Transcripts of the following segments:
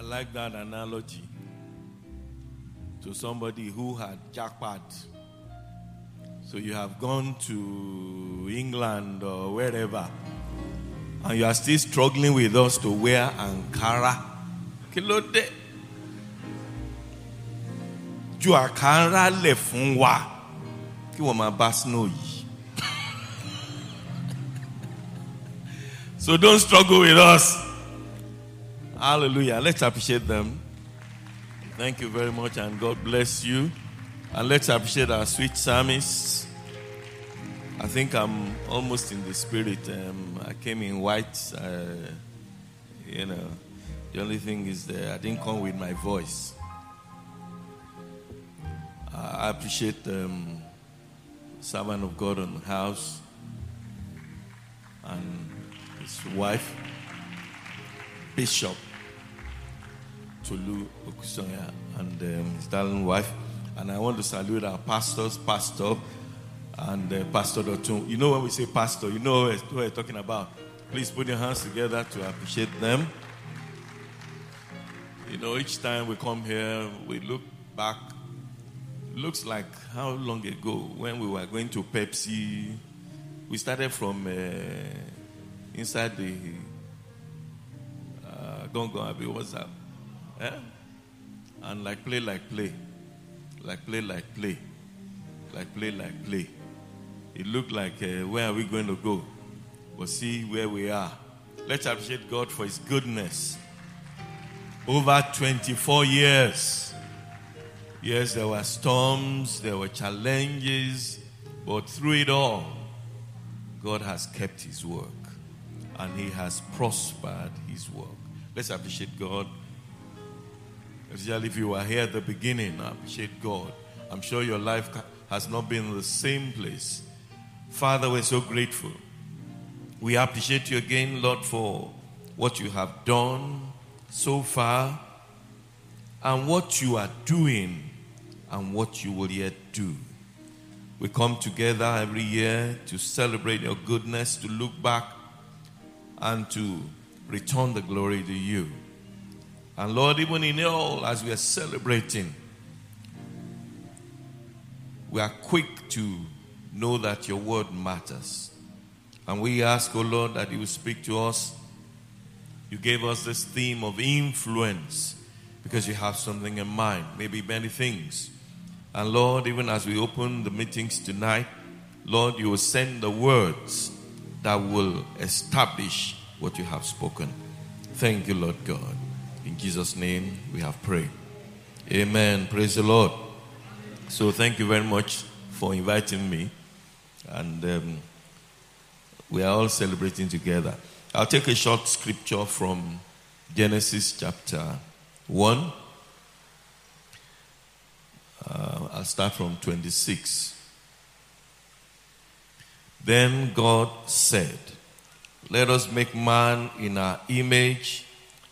I like that analogy to somebody who had jackpot. So you have gone to England or wherever, and you are still struggling with us to wear Ankara. Kí ló dé? Ju Ankara lẹ̀ fún wa. So don't struggle with us. Hallelujah. Let's appreciate them. Thank you very much, and God bless you. And let's appreciate our sweet psalmists. I think I'm almost in the spirit. Um, I came in white. Uh, you know, the only thing is that I didn't come with my voice. I appreciate um, servant of God on the house and his wife, Bishop Tolu Okusoya, and um, his darling wife. And I want to salute our pastors, Pastor and uh, Pastor Dotun. You know when we say pastor, you know what we're talking about. Please put your hands together to appreciate them. You know, each time we come here, we look back. Looks like how long ago when we were going to Pepsi. We started from uh, inside the uh, Gongo Abbey. What's that? Eh? And like play, like play, like play, like play, like play, like play. It looked like uh, where are we going to go? But see where we are. Let's appreciate God for His goodness. Over 24 years. Yes, there were storms, there were challenges, but through it all, God has kept His work and He has prospered His work. Let's appreciate God. Especially if you were here at the beginning, I appreciate God. I'm sure your life has not been the same place. Father, we're so grateful. We appreciate you again, Lord, for what you have done so far and what you are doing and what you will yet do. We come together every year to celebrate your goodness, to look back and to return the glory to you. And Lord, even in all, as we are celebrating, we are quick to know that your word matters. And we ask, oh Lord, that you will speak to us. You gave us this theme of influence because you have something in mind, maybe many things. And Lord, even as we open the meetings tonight, Lord, you will send the words that will establish what you have spoken. Thank you, Lord God. Jesus' name we have prayed. Amen. Praise the Lord. So thank you very much for inviting me. And um, we are all celebrating together. I'll take a short scripture from Genesis chapter 1. Uh, I'll start from 26. Then God said, Let us make man in our image,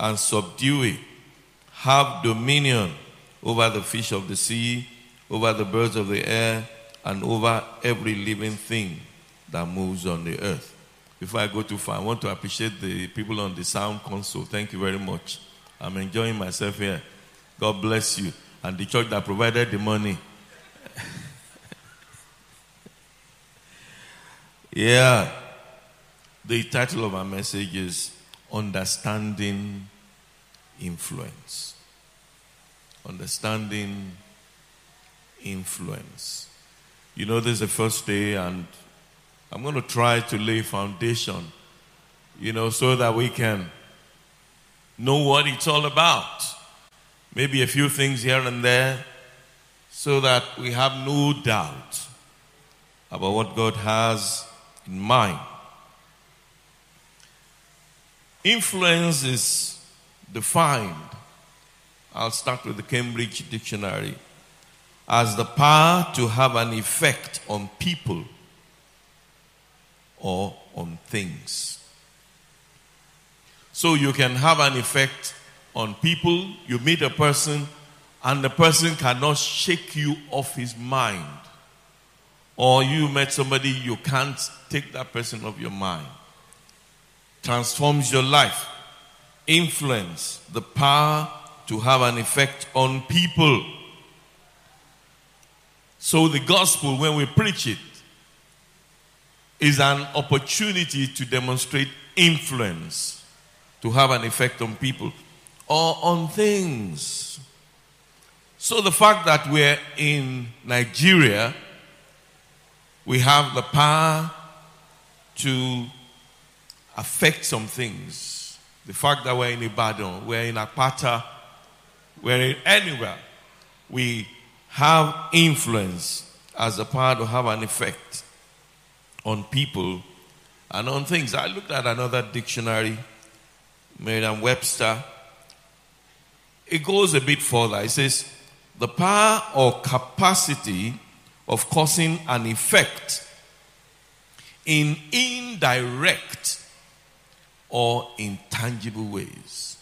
and subdue it, have dominion over the fish of the sea, over the birds of the air, and over every living thing that moves on the earth. Before I go too far, I want to appreciate the people on the sound console. Thank you very much. I'm enjoying myself here. God bless you. And the church that provided the money. yeah. The title of our message is Understanding Influence. Understanding Influence. You know, this is the first day, and I'm going to try to lay foundation, you know, so that we can know what it's all about. Maybe a few things here and there, so that we have no doubt about what God has in mind. Influence is defined I'll start with the Cambridge Dictionary, as the power to have an effect on people or on things. So you can have an effect on people. You meet a person, and the person cannot shake you off his mind. Or you met somebody, you can't take that person off your mind. Transforms your life. Influence, the power to have an effect on people. So the gospel, when we preach it, is an opportunity to demonstrate influence, to have an effect on people or on things. So the fact that we're in Nigeria, we have the power to affect some things. The fact that we're in Ibadan, we're in Apata, we're in anywhere, we have influence as a power to have an effect on people and on things. I looked at another dictionary, Merriam Webster. It goes a bit further. It says, the power or capacity of causing an effect in indirect or intangible ways.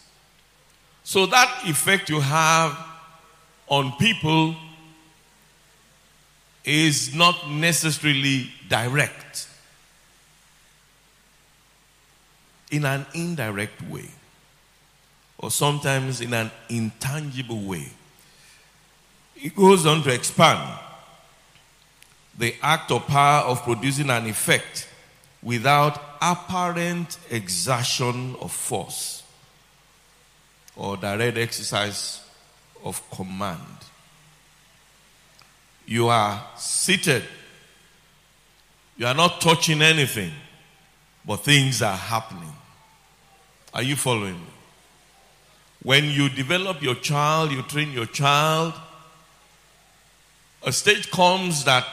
So, that effect you have on people is not necessarily direct, in an indirect way, or sometimes in an intangible way. It goes on to expand the act or power of producing an effect without apparent exertion of force or direct exercise of command. You are seated, you are not touching anything, but things are happening. Are you following me? When you develop your child, you train your child, a stage comes that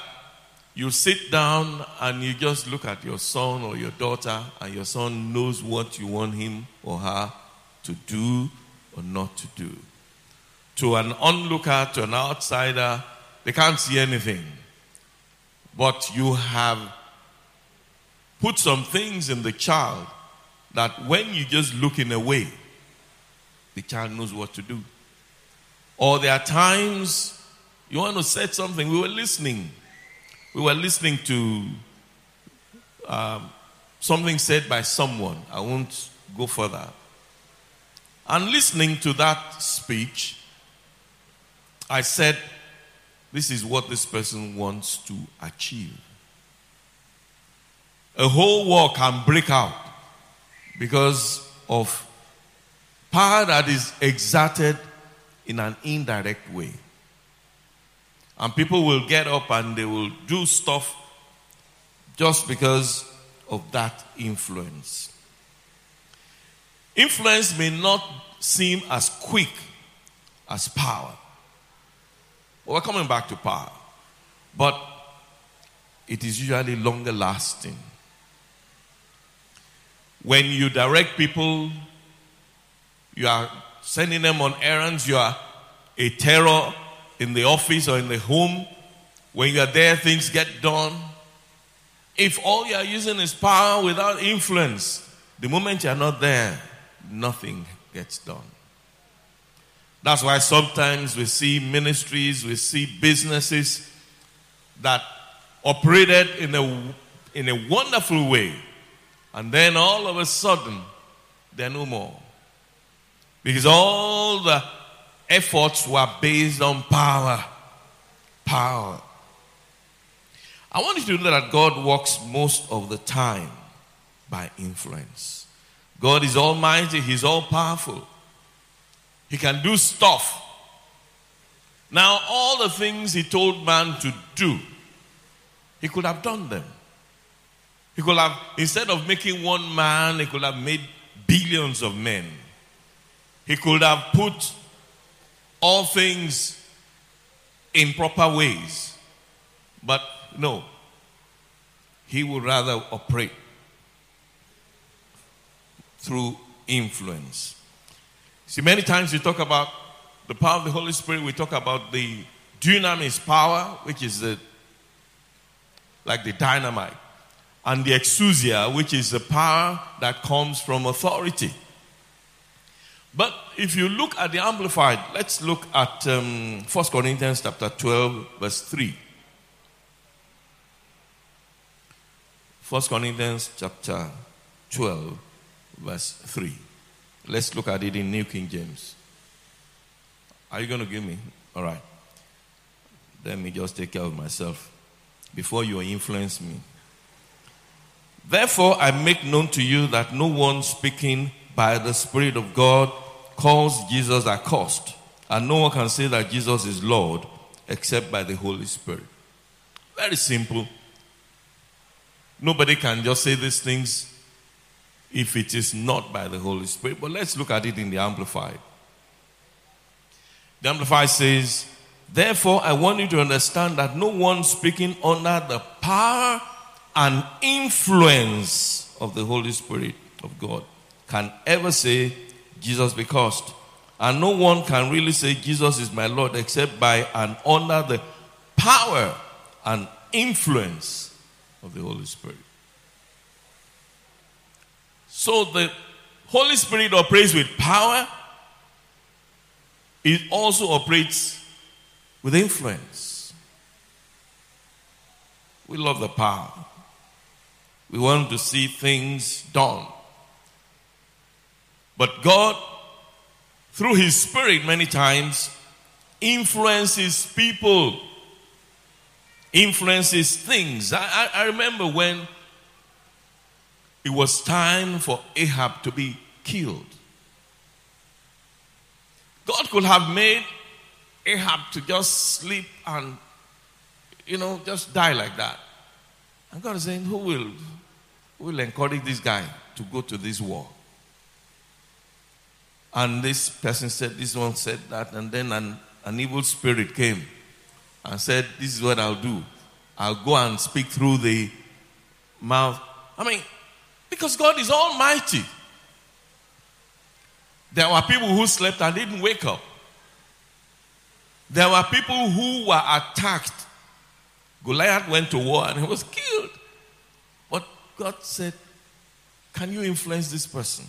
you sit down and you just look at your son or your daughter, and your son knows what you want him or her to do or not to do. To an onlooker, to an outsider, they can't see anything. But you have put some things in the child that when you just look in a way, the child knows what to do. Or there are times you want to say something. We were listening we were listening to um, something said by someone. I won't go further. And listening to that speech, I said, This is what this person wants to achieve. A whole war can break out because of power that is exerted in an indirect way. And people will get up and they will do stuff just because of that influence. Influence may not seem as quick as power. we're coming back to power. But it is usually longer lasting. When you direct people, you are sending them on errands, you are a terror in the office or in the home, when you are there, things get done. If all you are using is power without influence, the moment you are not there, nothing gets done. That's why sometimes we see ministries, we see businesses that operated in a, in a wonderful way, and then all of a sudden, they're no more. Because all the efforts were based on power. Power. I want you to know that God works most of the time by influence. God is almighty, He's all powerful. He can do stuff. Now, all the things He told man to do, He could have done them. He could have, instead of making one man, He could have made billions of men. He could have put all things in proper ways. But no, he would rather operate through influence. See, many times we talk about the power of the Holy Spirit, we talk about the dunamis power, which is the like the dynamite, and the exousia, which is the power that comes from authority. But if you look at the Amplified, let's look at um, 1 Corinthians chapter 12, verse 3. 1 Corinthians chapter 12, verse 3. Let's look at it in New King James. Are you going to give me? All right. Let me just take care of myself before you influence me. Therefore, I make known to you that no one speaking by the Spirit of God calls Jesus accursed, and no one can say that Jesus is Lord except by the Holy Spirit. Very simple. Nobody can just say these things if it is not by the Holy Spirit. But let's look at it in the Amplified. The Amplified says, Therefore, I want you to understand that no one speaking under the power and influence of the Holy Spirit of God can ever say Jesus be cursed. And no one can really say Jesus is my Lord except by and under the power and influence of the Holy Spirit. So the Holy Spirit operates with power, it also operates with influence. We love the power. We want to see things done. But God, through His Spirit, many times influences people, influences things. I, I, I remember when it was time for Ahab to be killed. God could have made Ahab to just sleep and, you know, just die like that. And God is saying, who will, who will encourage this guy to go to this war? And this person said, this one said that, and then an, an evil spirit came and said, This is what I'll do. I'll go and speak through the mouth. I mean, because God is almighty. There were people who slept and didn't wake up. There were people who were attacked. Goliath went to war and he was killed. But God said, Can you influence this person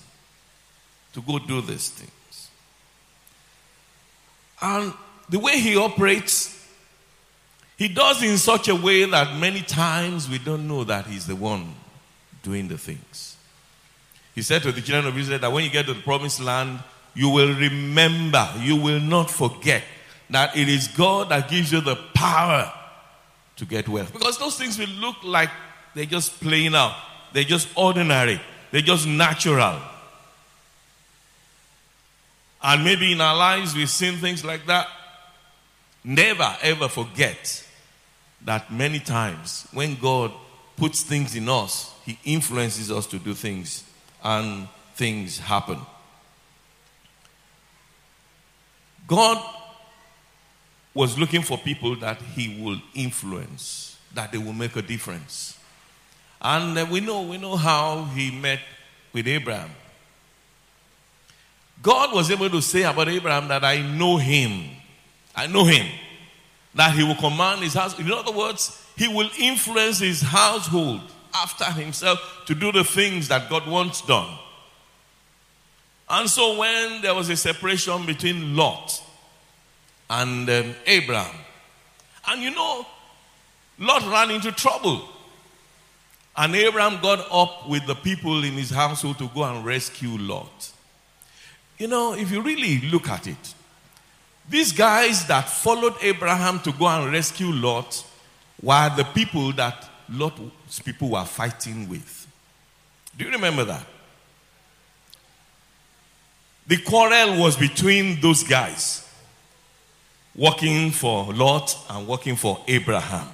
to go do these things? And the way he operates, he does in such a way that many times we don't know that he's the one doing the things. He said to the children of Israel that when you get to the promised land, you will remember, you will not forget that it is God that gives you the power to get wealth. Because those things will look like they're just playing out, they're just ordinary, they're just natural. And maybe in our lives we've seen things like that. Never ever forget that many times when God puts things in us, He influences us to do things, and things happen. God was looking for people that He will influence, that they will make a difference. And uh, we know, we know how He met with Abraham. God was able to say about Abraham that I know him. I know him. That he will command his house. In other words, he will influence his household after himself to do the things that God wants done. And so when there was a separation between Lot and um, Abraham, and you know, Lot ran into trouble. And Abraham got up with the people in his household to go and rescue Lot. You know, if you really look at it, these guys that followed Abraham to go and rescue Lot were the people that Lot's people were fighting with. Do you remember that? The quarrel was between those guys working for Lot and working for Abraham.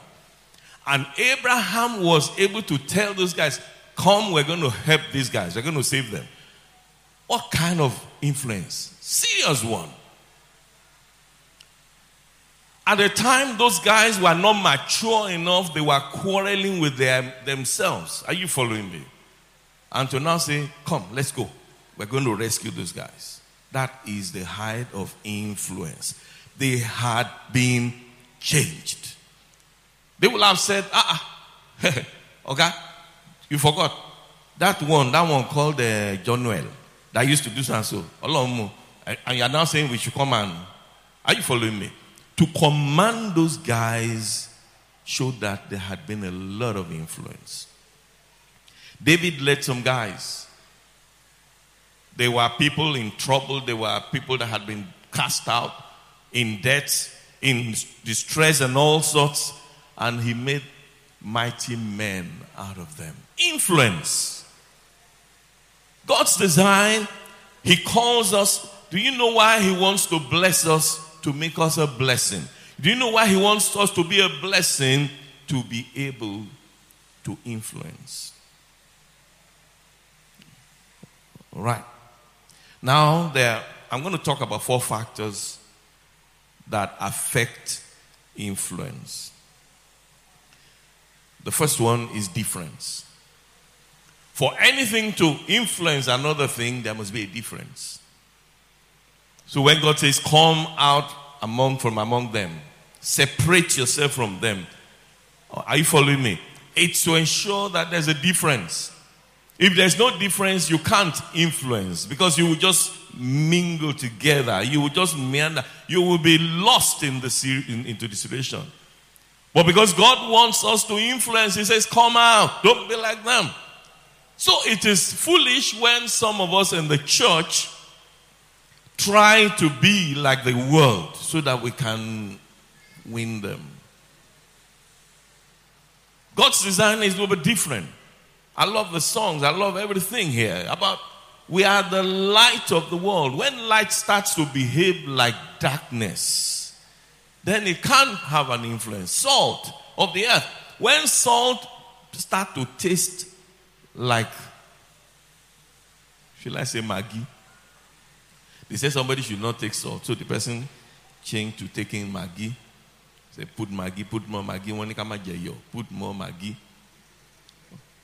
And Abraham was able to tell those guys, Come, we're going to help these guys, we're going to save them. What kind of influence? Serious one. At the time, those guys were not mature enough, they were quarreling with them, themselves. Are you following me? And to now say, Come, let's go. We're going to rescue those guys. That is the height of influence. They had been changed. They will have said, ah, ah okay, you forgot. That one, that one called uh, John Noel, that used to do so and so. And you are now saying we should come and. Are you following me? To command those guys showed that there had been a lot of influence. David led some guys. They were people in trouble, they were people that had been cast out in debt, in distress, and all sorts. And he made mighty men out of them. Influence. God's design, He calls us. Do you know why He wants to bless us? To make us a blessing. Do you know why He wants us to be a blessing? To be able to influence. All right. Now, there, I'm going to talk about four factors that affect influence. The first one is difference. For anything to influence another thing, there must be a difference. So when God says, Come out among from among them, separate yourself from them. Uh, are you following me? It's to ensure that there's a difference. If there's no difference, you can't influence because you will just mingle together. You will just meander. You will be lost in the in, into the situation. But because God wants us to influence, He says, Come out. Don't be like them. So it is foolish when some of us in the church try to be like the world so that we can win them. God's design is a little bit different. I love the songs, I love everything here about we are the light of the world. When light starts to behave like darkness, then it can't have an influence. Salt of the earth. When salt start to taste like, should I say Maggi? They say somebody should not take salt. So the person changed to taking Maggi. Say, put Maggi, put more Maggi. When come put more Maggi.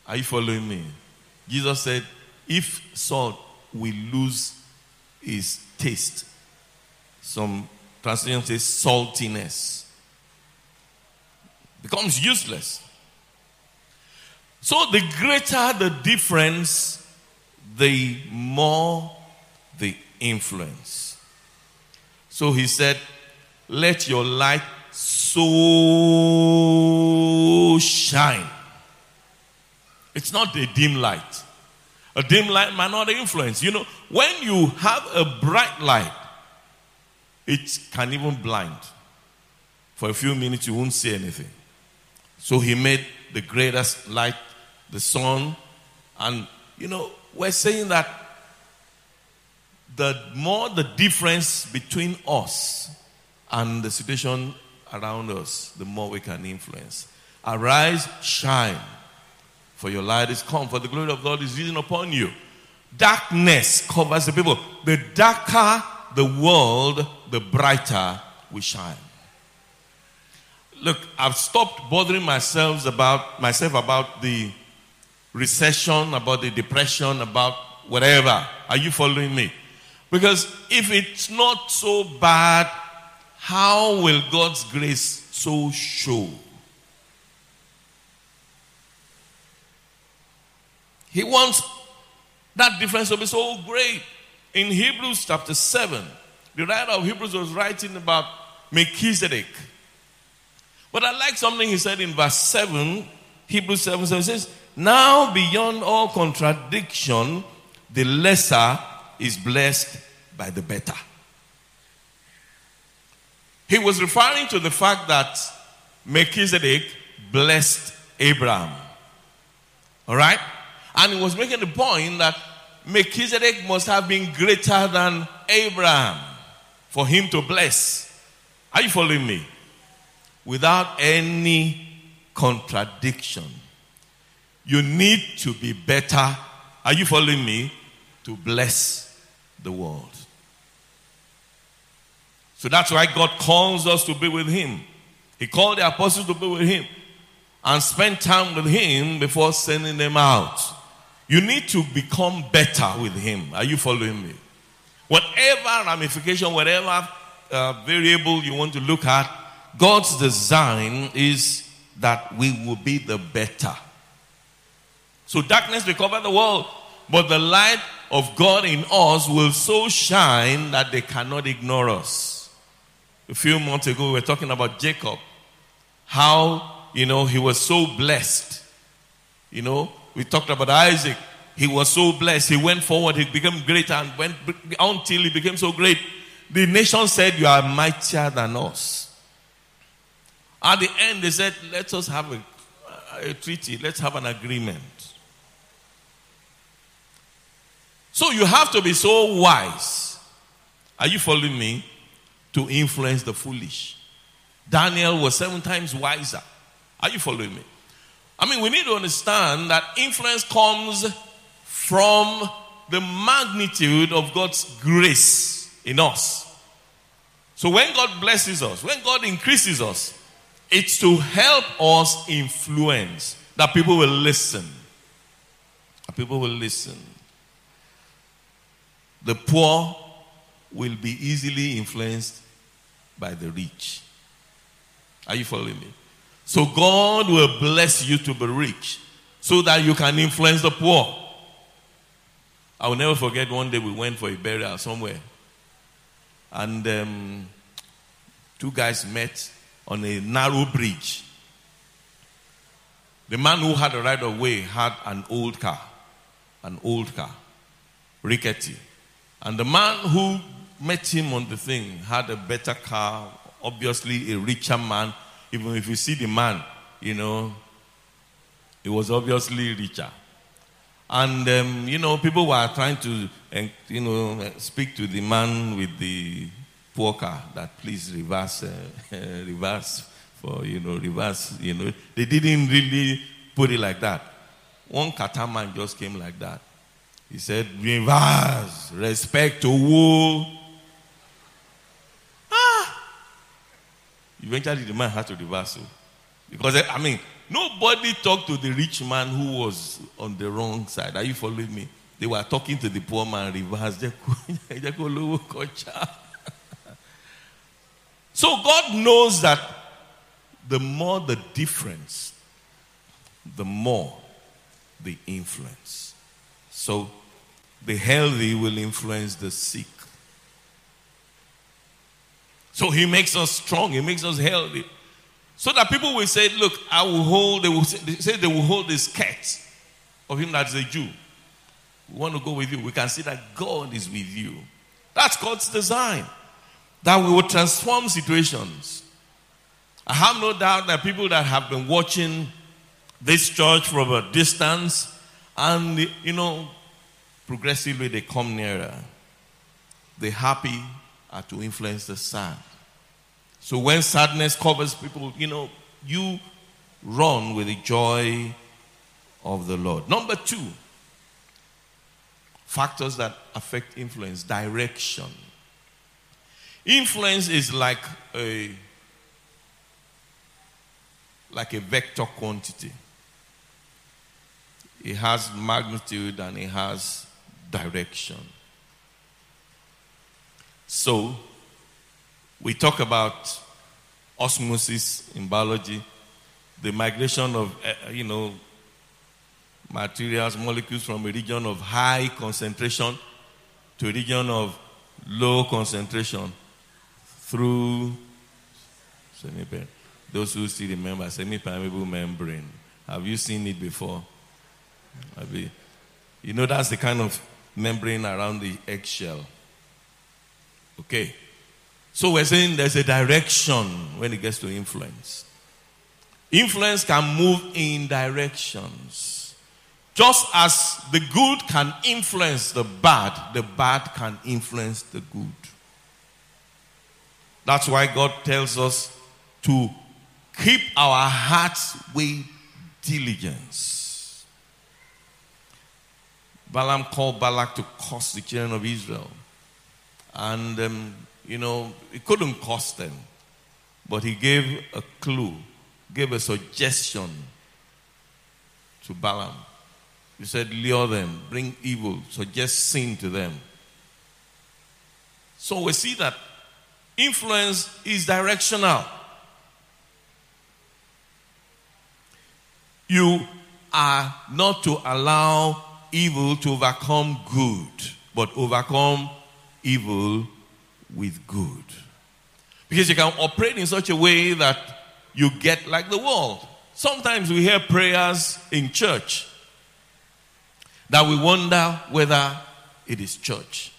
Are you following me? Jesus said, if salt will lose its taste, some translation says saltiness, becomes useless. So the greater the difference, the more the influence. So he said, Let your light so shine. It's not a dim light. A dim light might not influence. You know, when you have a bright light, it can even blind. For a few minutes, you won't see anything. So he made the greatest light the sun. And, you know, we're saying that the more the difference between us and the situation around us, the more we can influence. Arise, shine, for your light is come, for the glory of God is risen upon you. Darkness covers the people. The darker the world, the brighter we shine. Look, I've stopped bothering myself about myself about the recession, about the depression, about whatever. Are you following me? Because if it's not so bad, how will God's grace so show? He wants that difference to be so great. In Hebrews chapter 7, the writer of Hebrews was writing about Melchizedek. But I like something he said in verse 7, Hebrews 7 7 says, now, beyond all contradiction, the lesser is blessed by the better. He was referring to the fact that Melchizedek blessed Abraham. All right? And he was making the point that Melchizedek must have been greater than Abraham for him to bless. Are you following me? Without any contradiction. You need to be better. Are you following me? To bless the world. So that's why God calls us to be with Him. He called the apostles to be with Him and spend time with Him before sending them out. You need to become better with Him. Are you following me? Whatever ramification, whatever uh, variable you want to look at, God's design is that we will be the better. So darkness will cover the world, but the light of God in us will so shine that they cannot ignore us. A few months ago, we were talking about Jacob, how, you know, he was so blessed. You know, we talked about Isaac. He was so blessed. He went forward. He became greater and went until he became so great. The nation said, You are mightier than us. At the end, they said, Let us have a, a treaty. Let's have an agreement. So you have to be so wise. Are you following me? To influence the foolish. Daniel was seven times wiser. Are you following me? I mean, we need to understand that influence comes from the magnitude of God's grace in us. So when God blesses us, when God increases us, it's to help us influence that people will listen. That people will listen. The poor will be easily influenced by the rich. Are you following me? So God will bless you to be rich so that you can influence the poor. I will never forget one day we went for a burial somewhere. And um, two guys met on a narrow bridge. The man who had the right of way had an old car, an old car, rickety. And the man who met him on the thing had a better car, obviously a richer man. Even if you see the man, you know, he was obviously richer. And, um, you know, people were trying to, you know, speak to the man with the poor car that please reverse, uh, reverse for, you know, reverse, you know. They didn't really put it like that. One Qatar man just came like that. He said, reverse, respect to who? Ah! Eventually, the man had to reverse. So. Because, I mean, nobody talked to the rich man who was on the wrong side. Are you following me? They were talking to the poor man, reverse. so God knows that the more the difference, the more the influence. So the healthy will influence the sick. So he makes us strong, he makes us healthy. So that people will say, Look, I will hold, they will say they, say they will hold the skirt of him that's a Jew. We want to go with you. We can see that God is with you. That's God's design. That we will transform situations. I have no doubt that people that have been watching this church from a distance and, you know, progressively they come nearer. The happy are to influence the sad. So when sadness covers people, you know, you run with the joy of the Lord. Number two, factors that affect influence direction. Influence is like a like a vector quantity. It has magnitude and it has direction. So, we talk about osmosis in biology, the migration of, uh, you know, materials, molecules from a region of high concentration to a region of low concentration through semi-permeable. Those who still remember semi-permeable membrane. Have you seen it before? You know that's the kind of membrane around the eggshell. Okay. So we're saying there's a direction when it gets to influence. Influence can move in directions. Just as the good can influence the bad, the bad can influence the good. That's why God tells us to keep our hearts with diligence. Balaam called Balak to curse the children of Israel. And, um, you know, it couldn't cost them. But he gave a clue, gave a suggestion to Balaam. He said, lure them, bring evil, suggest sin to them. So we see that influence is directional. You are not to allow evil to overcome good, but overcome evil with good. Because you can operate in such a way that you get like the world. Sometimes we hear prayers in church that we wonder whether it is church.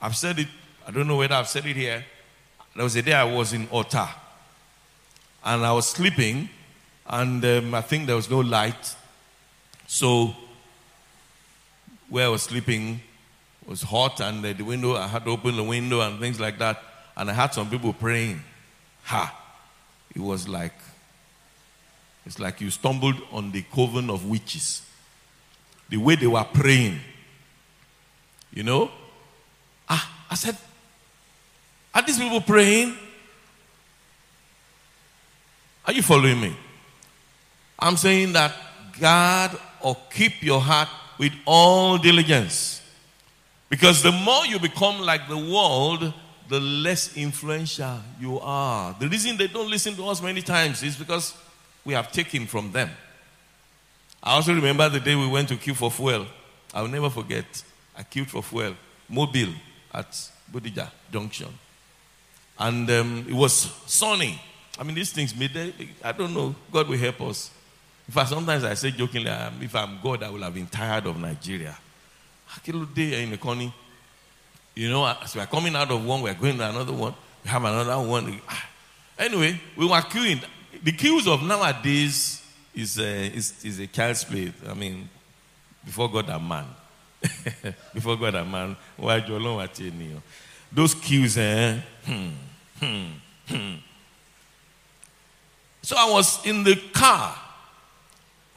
I've said it, I don't know whether I've said it here. There was a day I was in Ota and I was sleeping and um, I think there was no light. So, where I was sleeping it was hot, and the window, I had to open the window and things like that. And I had some people praying. Ha! It was like, it's like you stumbled on the coven of witches. The way they were praying. You know? Ah, I said, are these people praying? Are you following me? I'm saying that guard or keep your heart with all diligence. Because the more you become like the world, the less influential you are. The reason they don't listen to us many times is because we have taken from them. I also remember the day we went to queue for fuel. I'll never forget. I queued for fuel, Mobil at Bodija Junction. And um, it was sunny. I mean, these things, midday, I don't know. God will help us. In fact, sometimes I say jokingly, um, if I'm God, I would have been tired of Nigeria. Akilude in the corner, You know, as we're coming out of one, we're going to another one. We have another one. Ah. Anyway, we were queuing. The queues of nowadays is a, is, is a child's play. I mean, before God and man. before God and man. Why Joe Longwatch. Those queues, eh? Hmm, hmm, hmm. So I was in the car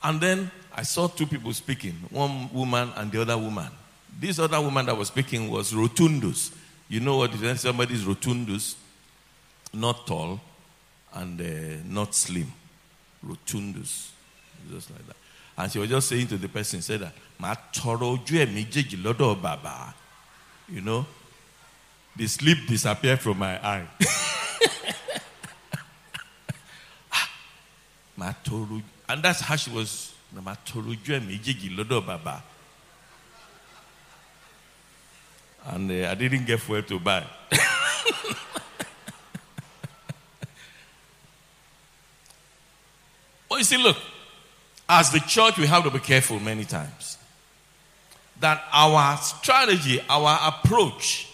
and then I saw two people speaking, one woman and the other woman. This other woman that was speaking was rotundus. You know what? Somebody is rotundus, not tall and uh, not slim. Rotundus. Just like that. And she was just saying to the person, said that, Ma toro lodo baba. You know, the sleep disappeared from my eye. Ma toro and that's how she was. And uh, I didn't get fuel to buy. well, you see, look, as the church, we have to be careful many times that our strategy, our approach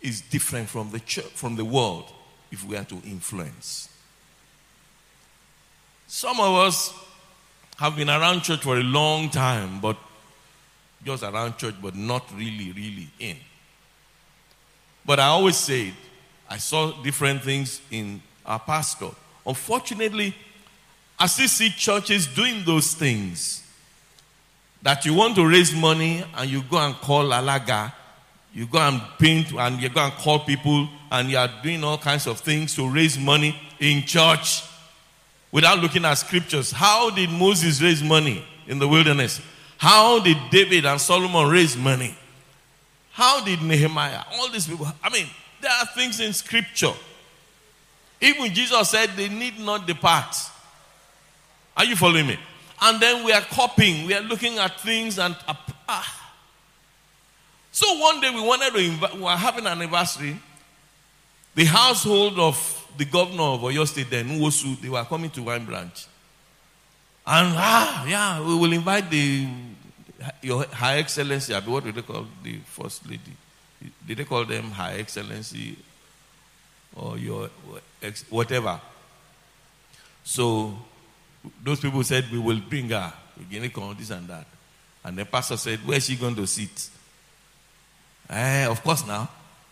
is different from the church, from the world if we are to influence. Some of us have been around church for a long time, but just around church, but not really, really in. But I always said, I saw different things in our pastor. Unfortunately, I still see churches doing those things. That you want to raise money and you go and call Alaga, you go and paint and you go and call people and you are doing all kinds of things to raise money in church without looking at scriptures. How did Moses raise money in the wilderness? How did David and Solomon raise money? How did Nehemiah? All these people. I mean, there are things in scripture. Even Jesus said they need not depart. Are you following me? And then we are copying, we are looking at things and ah. So one day we wanted to invite, we were having an anniversary. The household of the governor of Oyo State then, they were coming to Vine Branch. And ah, yeah, we will invite the your High Excellency. What do they call the First Lady? Did they call them High Excellency or your whatever? So those people said we will bring her. We're going this and that. And the pastor said, Where is she going to sit? Eh, of course now.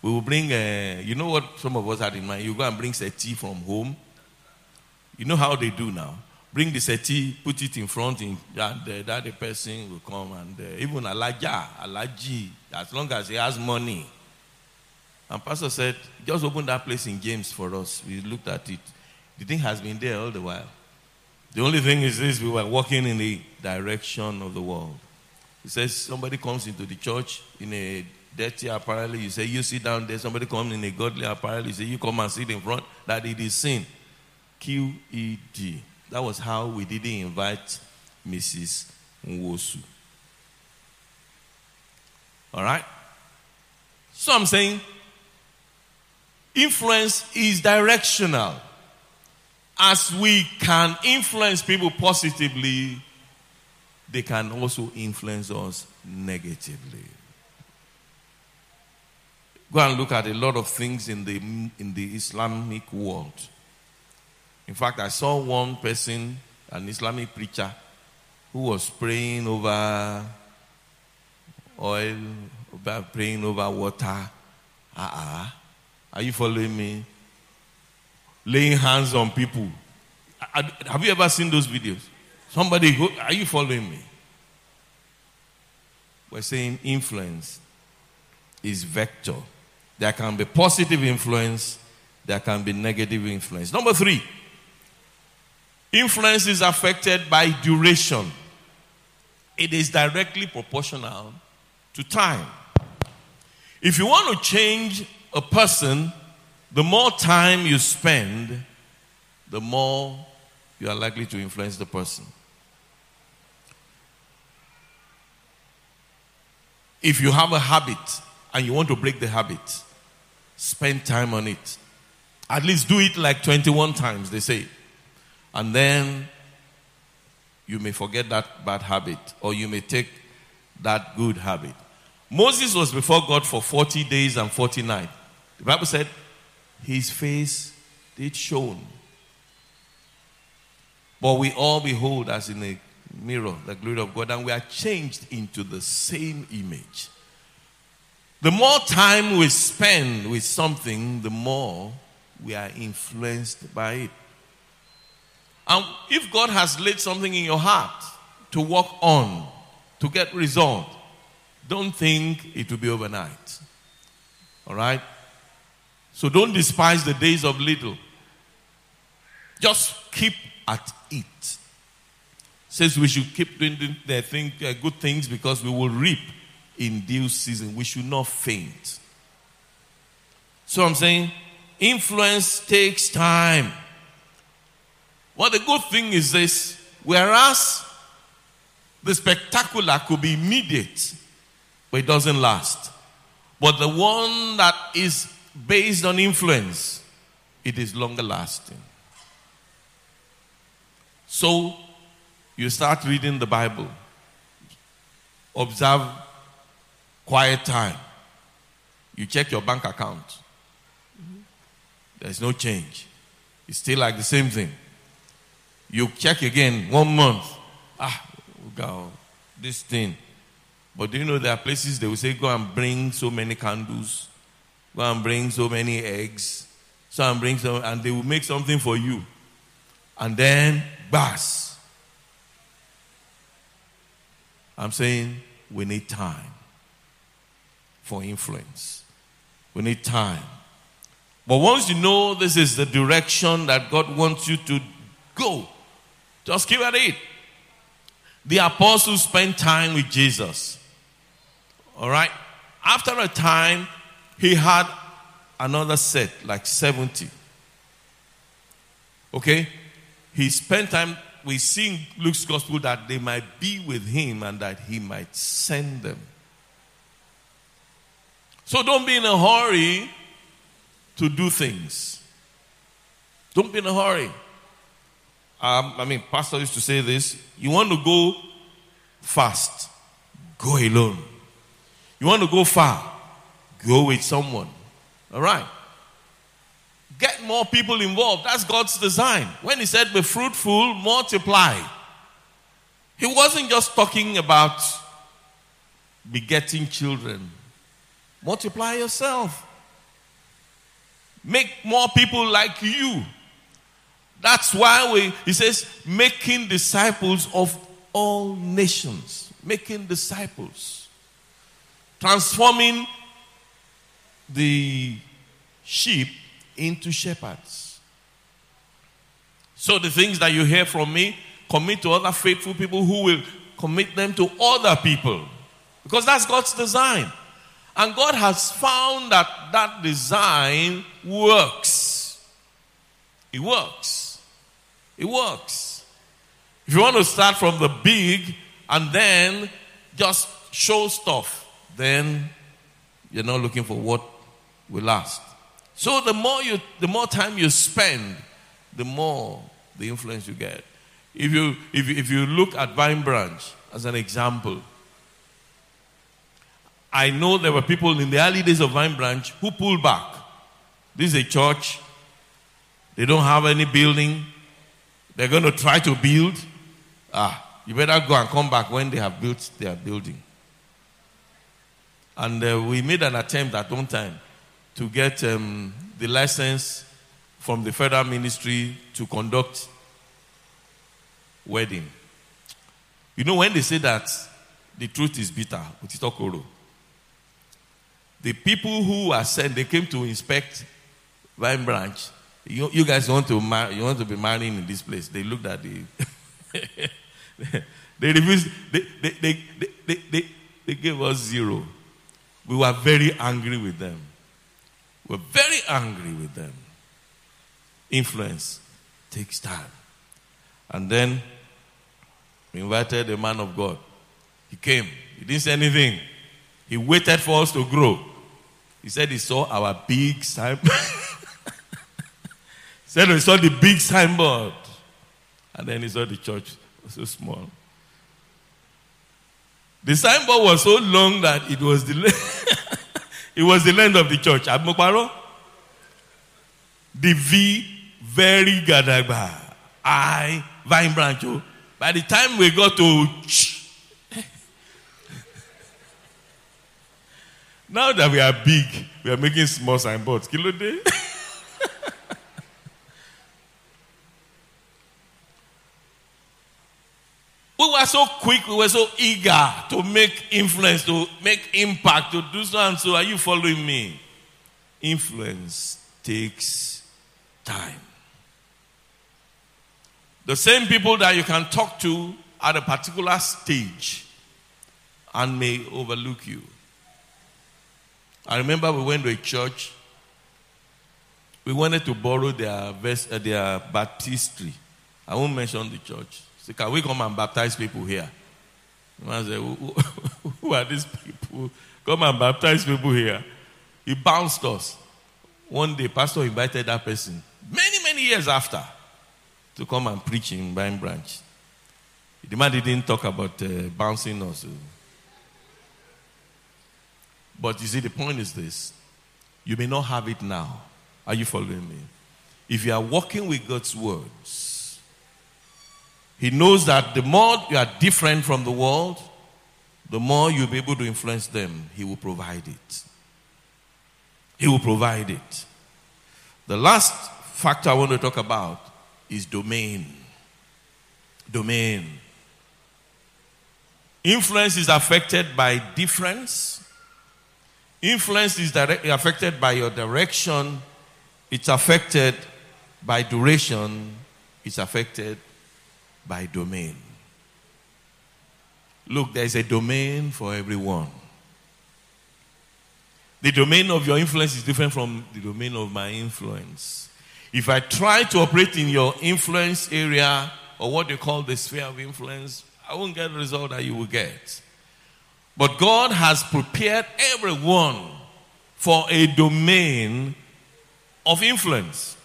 We will bring, uh, you know what some of us had in mind? You go and bring settee from home. You know how they do now. Bring the settee, put it in front, in, and uh, that the person will come. And uh, even Alaja, Alaji, as long as he has money. And Pastor said, just open that place in James for us. We looked at it. The thing has been there all the while. The only thing is this we were walking in the direction of the world. He says somebody comes into the church in a dirty apparel. You say, You sit down there. Somebody comes in a godly apparel. You say, You come and sit in front. That it is sin. Q E D. That was how we didn't invite Mrs. Nwosu. All right? So I'm saying influence is directional. As we can influence people positively, they can also influence us negatively. Go and look at a lot of things in the, in the Islamic world. In fact, I saw one person, an Islamic preacher, who was praying over oil, praying over water. Uh-uh. Are you following me? Laying hands on people. Have you ever seen those videos? Somebody, are you following me? We're saying influence is vector. There can be positive influence, there can be negative influence. Number three, influence is affected by duration, it is directly proportional to time. If you want to change a person, the more time you spend, the more you are likely to influence the person. If you have a habit and you want to break the habit, spend time on it. At least do it like 21 times, they say. And then you may forget that bad habit or you may take that good habit. Moses was before God for 40 days and 40 nights. The Bible said his face did shone. But we all behold as in a mirror the glory of God and we are changed into the same image. The more time we spend with something, the more we are influenced by it. And if God has laid something in your heart to work on, to get result, don't think it will be overnight. All right? So don't despise the days of little. Just keep at it. Says we should keep doing the thing, uh, good things because we will reap in due season. We should not faint. So I'm saying influence takes time. Well, the good thing is this whereas the spectacular could be immediate, but it doesn't last. But the one that is based on influence, it is longer lasting. So you start reading the Bible, observe quiet time. You check your bank account. There's no change. It's still like the same thing. You check again one month. Ah, go this thing. But do you know there are places they will say, go and bring so many candles, go and bring so many eggs, so and bring some, and they will make something for you. And then, bass. I'm saying we need time for influence. We need time. But once you know this is the direction that God wants you to go, just keep at it. The apostles spent time with Jesus. All right? After a time, he had another set, like 70. Okay? He spent time, we see in Luke's gospel that they might be with him and that he might send them. So don't be in a hurry to do things. Don't be in a hurry. Um, I mean, Pastor used to say this you want to go fast, go alone. You want to go far? Go with someone. All right. Get more people involved. That's God's design. When He said, be fruitful, multiply, He wasn't just talking about begetting children. Multiply yourself. Make more people like you. That's why we, he says, making disciples of all nations. Making disciples transforming the sheep into shepherds. So the things that you hear from me, commit to other faithful people who will commit them to other people. Because that's God's design. And God has found that that design works. It works. It works. If you want to start from the big and then just show stuff, then you're not looking for what will last. So the more you the more time you spend, the more the influence you get. If you if you, if you look at Vine Branch as an example, I know there were people in the early days of Vine Branch who pulled back. This is a church. They don't have any building. They're going to try to build. Ah, you better go and come back when they have built their building. And uh, we made an attempt at one time to get um, the license from the federal ministry to conduct wedding. You know, when they say that the truth is bitter, Utitokoro, the people who are sent, they came to inspect Vine Branch. You, you guys want to mar- you want to be marrying in this place. They looked at the they refused they they, they, they, they, they gave us zero. We were very angry with them. We were very angry with them. Influence takes time. And then we invited a man of God. He came. He didn't say anything. He waited for us to grow. He said he saw our big signboard. he said he saw the big signboard. And then he saw the church was so small. The signboard was so long that it was the it was the length of the church. Abmokparo. The V very gadagba. I vine branch. Oh. By the time we got to now that we are big, we are making small signboards. Kilo day. We were so quick, we were so eager to make influence, to make impact, to do so and so. Are you following me? Influence takes time. The same people that you can talk to at a particular stage and may overlook you. I remember we went to a church. We wanted to borrow their, vest, uh, their baptistry. I won't mention the church. Say, can we come and baptize people here? I said, who, who, who are these people? Come and baptize people here. He bounced us. One day, pastor invited that person, many, many years after, to come and preach in Vine Branch. The man didn't talk about uh, bouncing us. But you see, the point is this you may not have it now. Are you following me? If you are walking with God's words, he knows that the more you are different from the world, the more you'll be able to influence them. He will provide it. He will provide it. The last factor I want to talk about is domain. Domain. Influence is affected by difference. Influence is directly affected by your direction. It's affected by duration. It's affected by domain. Look, there is a domain for everyone. The domain of your influence is different from the domain of my influence. If I try to operate in your influence area, or what they call the sphere of influence, I won't get the result that you will get. But God has prepared everyone for a domain of influence.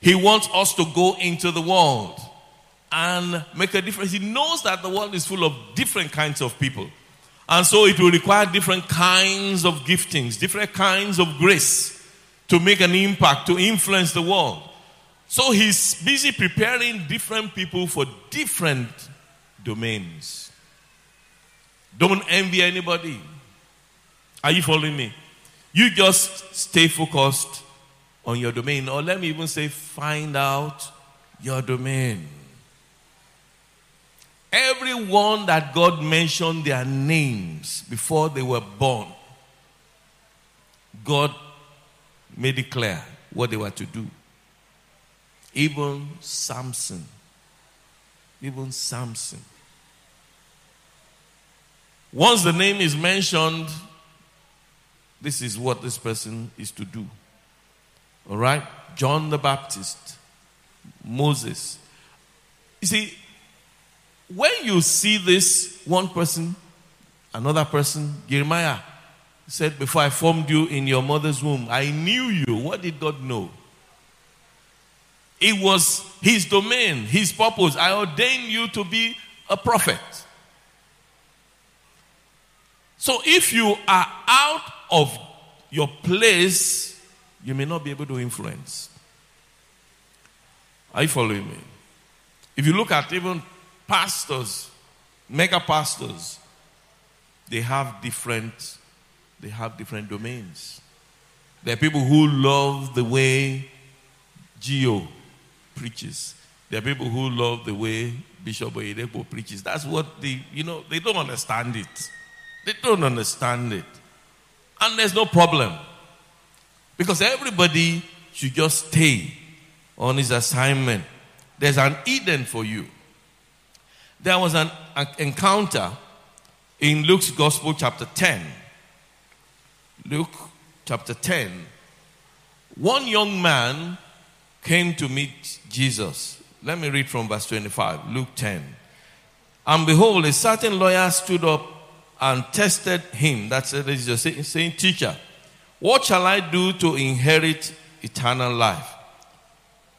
He wants us to go into the world and make a difference. He knows that the world is full of different kinds of people. And so it will require different kinds of giftings, different kinds of grace to make an impact, to influence the world. So he's busy preparing different people for different domains. Don't envy anybody. Are you following me? You just stay focused on your domain, or let me even say, find out your domain. Everyone that God mentioned their names before they were born, God made it clear what they were to do. Even Samson. Even Samson. Once the name is mentioned, this is what this person is to do. All right? John the Baptist, Moses. You see, when you see this one person, another person, Jeremiah said, Before I formed you in your mother's womb, I knew you. What did God know? It was his domain, his purpose. I ordained you to be a prophet. So if you are out of your place, you may not be able to influence. Are you following me? If you look at even pastors, mega pastors, they have different they have different domains. There are people who love the way Geo preaches. There are people who love the way Bishop Oyedepo preaches. That's what they, you know, they don't understand it. They don't understand it. And there's no problem. Because everybody should just stay on his assignment. There's an Eden for you. There was an, an encounter in Luke's Gospel, chapter 10. Luke chapter 10. One young man came to meet Jesus. Let me read from verse 25, Luke 10. And behold, a certain lawyer stood up and tested him. That's it, he's just saying, Teacher, what shall I do to inherit eternal life?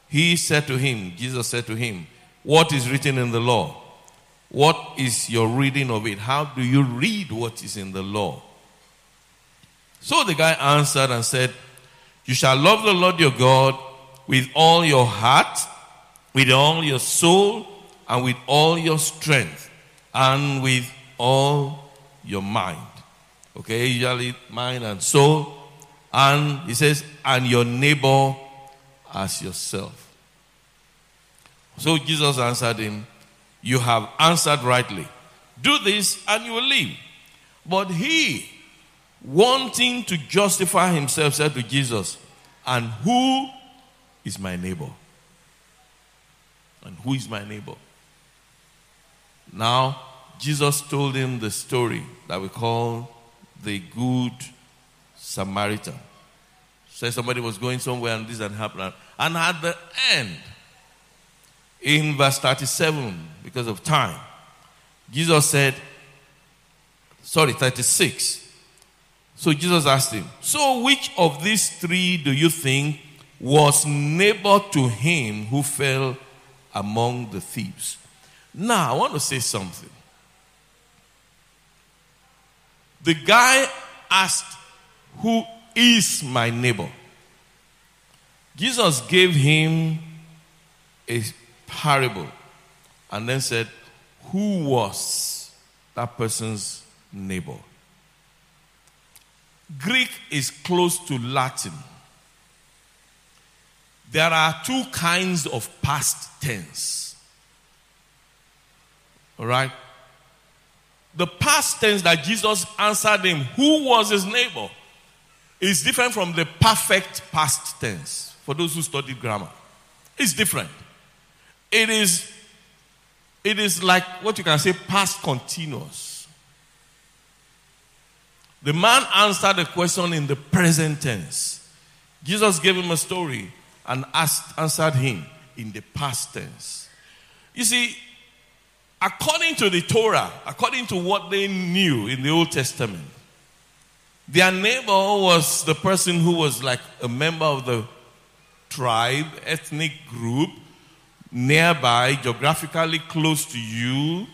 He said to him, Jesus said to him, What is written in the law? What is your reading of it? How do you read what is in the law? So the guy answered and said, You shall love the Lord your God with all your heart, with all your soul, and with all your strength, and with all your mind. Okay, usually mind and soul. And he says, and your neighbor as yourself. So Jesus answered him, You have answered rightly. Do this and you will live. But he, wanting to justify himself, said to Jesus, And who is my neighbor? And who is my neighbor? Now, Jesus told him the story that we call the Good Samaritan. Say somebody was going somewhere and this had happened. And at the end, in verse 37, because of time, Jesus said, sorry, 36. So Jesus asked him, So which of these three do you think was neighbor to him who fell among the thieves. Now, I want to say something. The guy asked, Who is my neighbor? Jesus gave him a parable and then said, Who was that person's neighbor? Greek is close to Latin. There are two kinds of past tense. All right? The past tense that Jesus answered him, who was his neighbor, is different from the perfect past tense for those who studied grammar. It's different. It is it is like what you can say past continuous. The man answered the question in the present tense. Jesus gave him a story and asked, answered him in the past tense. You see, according to the Torah, according to what they knew in the Old Testament, their neighbor was the person who was like a member of the tribe, ethnic group, nearby, geographically close to you.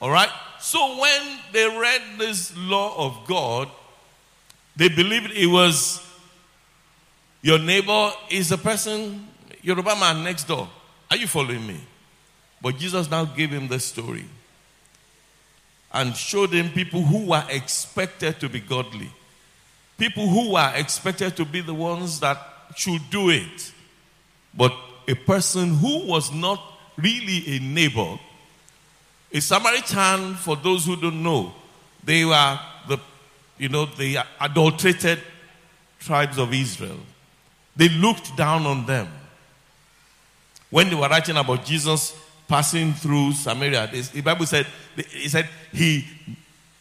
All right? So when they read this law of God, they believed it was your neighbor is the person, Yoruba man next door. Are you following me? But Jesus now gave him the story and showed him people who were expected to be godly, people who were expected to be the ones that should do it. But a person who was not really a neighbor, a Samaritan, for those who don't know, they were the, you know, the adulterated tribes of Israel. They looked down on them. When they were writing about Jesus passing through Samaria, the Bible said, he said he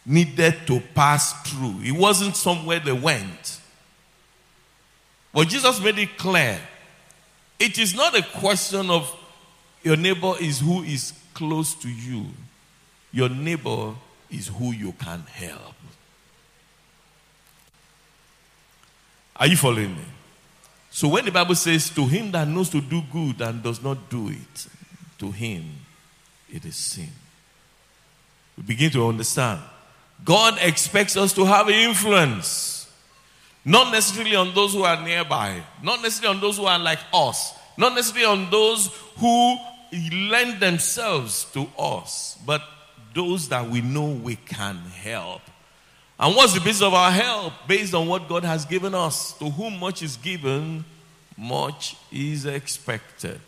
needed to pass through. It wasn't somewhere they went. But Jesus made it clear. It is not a question of your neighbor is who is close to you. Your neighbor is who you can help. Are you following me? So when the Bible says, To him that knows to do good and does not do it, to him it is sin. We begin to understand. God expects us to have influence, not necessarily on those who are nearby, not necessarily on those who are like us, not necessarily on those who lend themselves to us, but those that we know we can help. And what's the basis of our help? Based on what God has given us. To whom much is given, much is expected.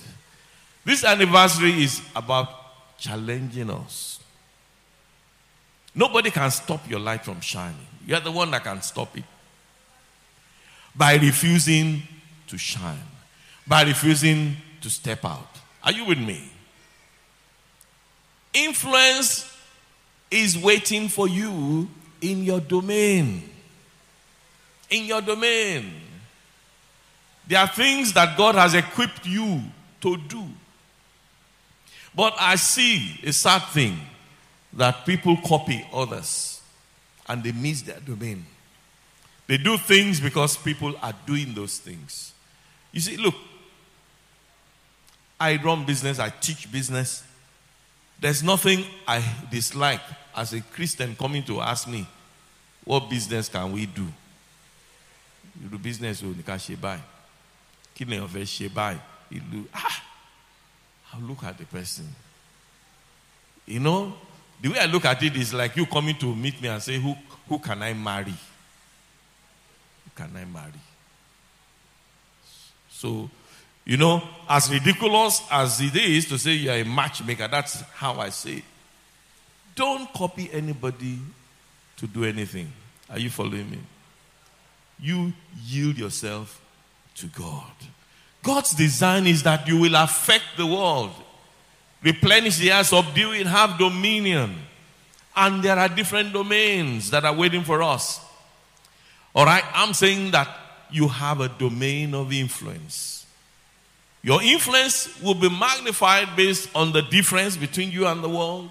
This anniversary is about challenging us. Nobody can stop your light from shining. You're the one that can stop it. By refusing to shine, by refusing to step out. Are you with me? Influence is waiting for you in your domain. In your domain. There are things that God has equipped you to do. But I see a sad thing that people copy others and they miss their domain. They do things because people are doing those things. You see, look, I run business, I teach business. There's nothing I dislike as a Christian coming to ask me, what business can we do? You do business with Nikashebai. Kidney of Shebai. Ah, I'll look at the person. You know, the way I look at it is like you coming to meet me and say, Who, who can I marry? Who can I marry? So, you know, as ridiculous as it is to say you're a matchmaker, that's how I say it. Don't copy anybody to do anything. Are you following me? You yield yourself to God. God's design is that you will affect the world, replenish the earth, subdue it, have dominion. And there are different domains that are waiting for us. All right, I'm saying that you have a domain of influence. Your influence will be magnified based on the difference between you and the world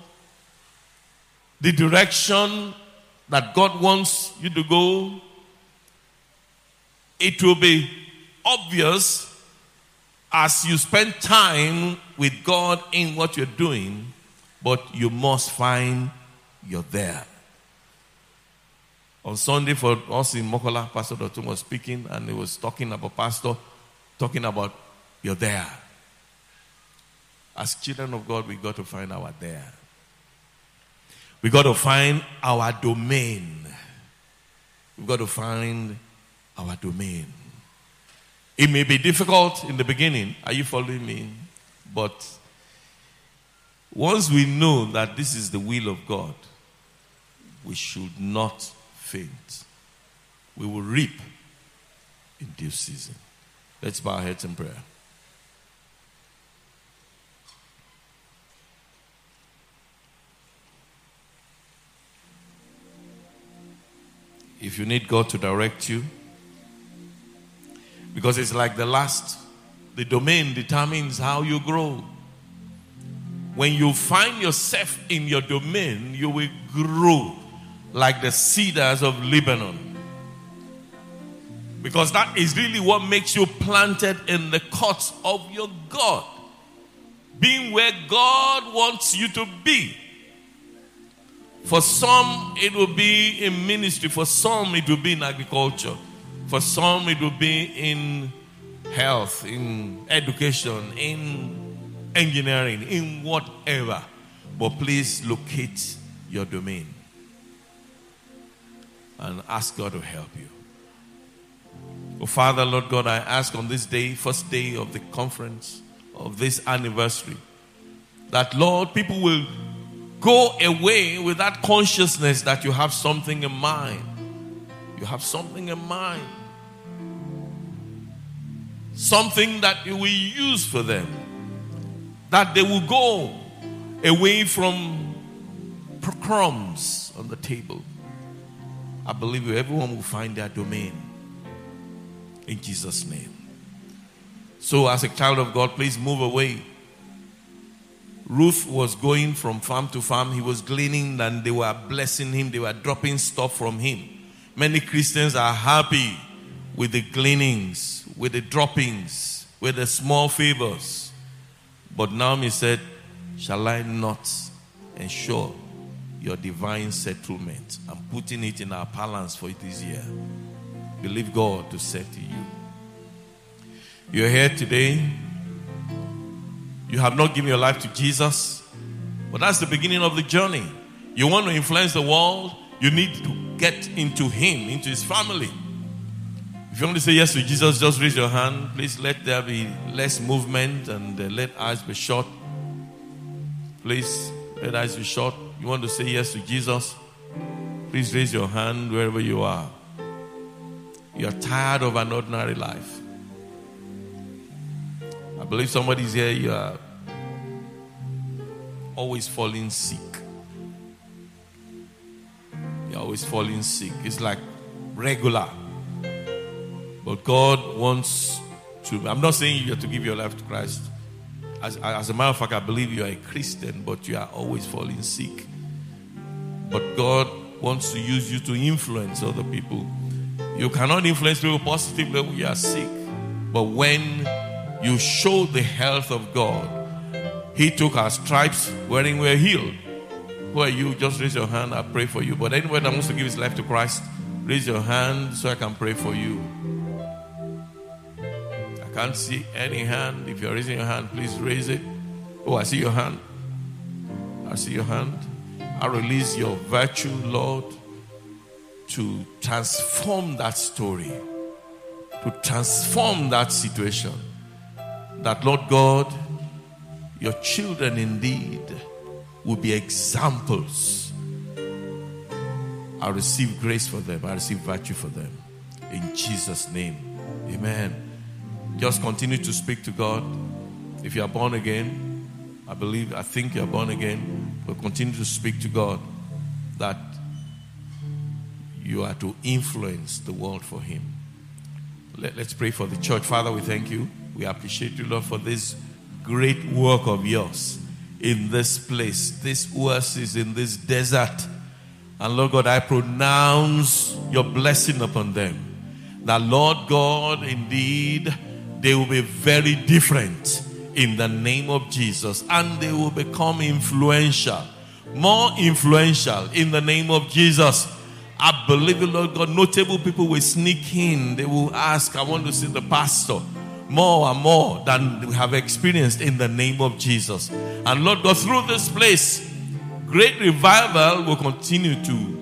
the direction that God wants you to go, it will be obvious as you spend time with God in what you're doing, but you must find you're there. On Sunday, for us in Mokola, Pastor Dotun was speaking and he was talking about Pastor, talking about you're there. As children of God, we got to find our there. We got to find our domain. We've got to find our domain. It may be difficult in the beginning. Are you following me? But once we know that this is the will of God, we should not faint. We will reap in due season. Let's bow our heads in prayer. if you need God to direct you. Because it's like the last, the domain determines how you grow. When you find yourself in your domain, you will grow like the cedars of Lebanon. Because that is really what makes you planted in the courts of your God. Being where God wants you to be. For some, it will be in ministry. For some, it will be in agriculture. For some, it will be in health, in education, in engineering, in whatever. But please locate your domain and ask God to help you. Oh, Father, Lord God, I ask on this day, first day of the conference, of this anniversary, that, Lord, people will go away with that consciousness that you have something in mind. You have something in mind. Something that you will use for them. That they will go away from crumbs on the table. I believe everyone will find their domain in Jesus' name. So, as a child of God, please move away. Ruth was going from farm to farm. He was gleaning, and they were blessing him. They were dropping stuff from him. Many Christians are happy with the gleanings, with the droppings, with the small favors. But Naomi said, Shall I not ensure your divine settlement? I'm putting it in our balance for this year. Believe God to settle you. You're here today. You have not given your life to Jesus, but that's the beginning of the journey. You want to influence the world, you need to get into Him, into His family. If you want to say yes to Jesus, just raise your hand. Please let there be less movement and uh, let eyes be shut. Please let eyes be shut. You want to say yes to Jesus? Please raise your hand wherever you are. You're tired of an ordinary life. I believe somebody's here, you are always falling sick. You're always falling sick. It's like regular. But God wants to. I'm not saying you have to give your life to Christ. As, as a matter of fact, I believe you are a Christian, but you are always falling sick. But God wants to use you to influence other people. You cannot influence people positively when you are sick. But when you show the health of God, He took our stripes wherein we're healed. Who are you? Just raise your hand. I pray for you. But anyone that wants to give his life to Christ, raise your hand so I can pray for you. Can't see any hand. If you're raising your hand, please raise it. Oh, I see your hand. I see your hand. I release your virtue, Lord, to transform that story, to transform that situation. That, Lord God, your children indeed will be examples. I receive grace for them, I receive virtue for them. In Jesus' name, amen. Just continue to speak to God. If you are born again, I believe, I think you are born again, but continue to speak to God that you are to influence the world for Him. Let, us pray for the church. Father, we thank you. We appreciate you, Lord, for this great work of yours in this place. This oasis in this desert. And Lord God, I pronounce your blessing upon them. That Lord God, indeed, they will be very different in the name of Jesus and they will become influential, more influential in the name of Jesus. I believe, Lord God, notable people will sneak in. They will ask, I want to see the pastor more and more than we have experienced in the name of Jesus. And Lord God, through this place, great revival will continue to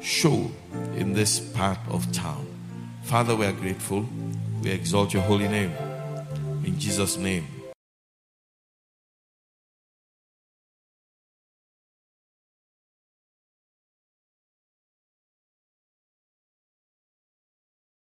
show in this part of town. Father, we are grateful. We exalt your holy name. In Jesus' name.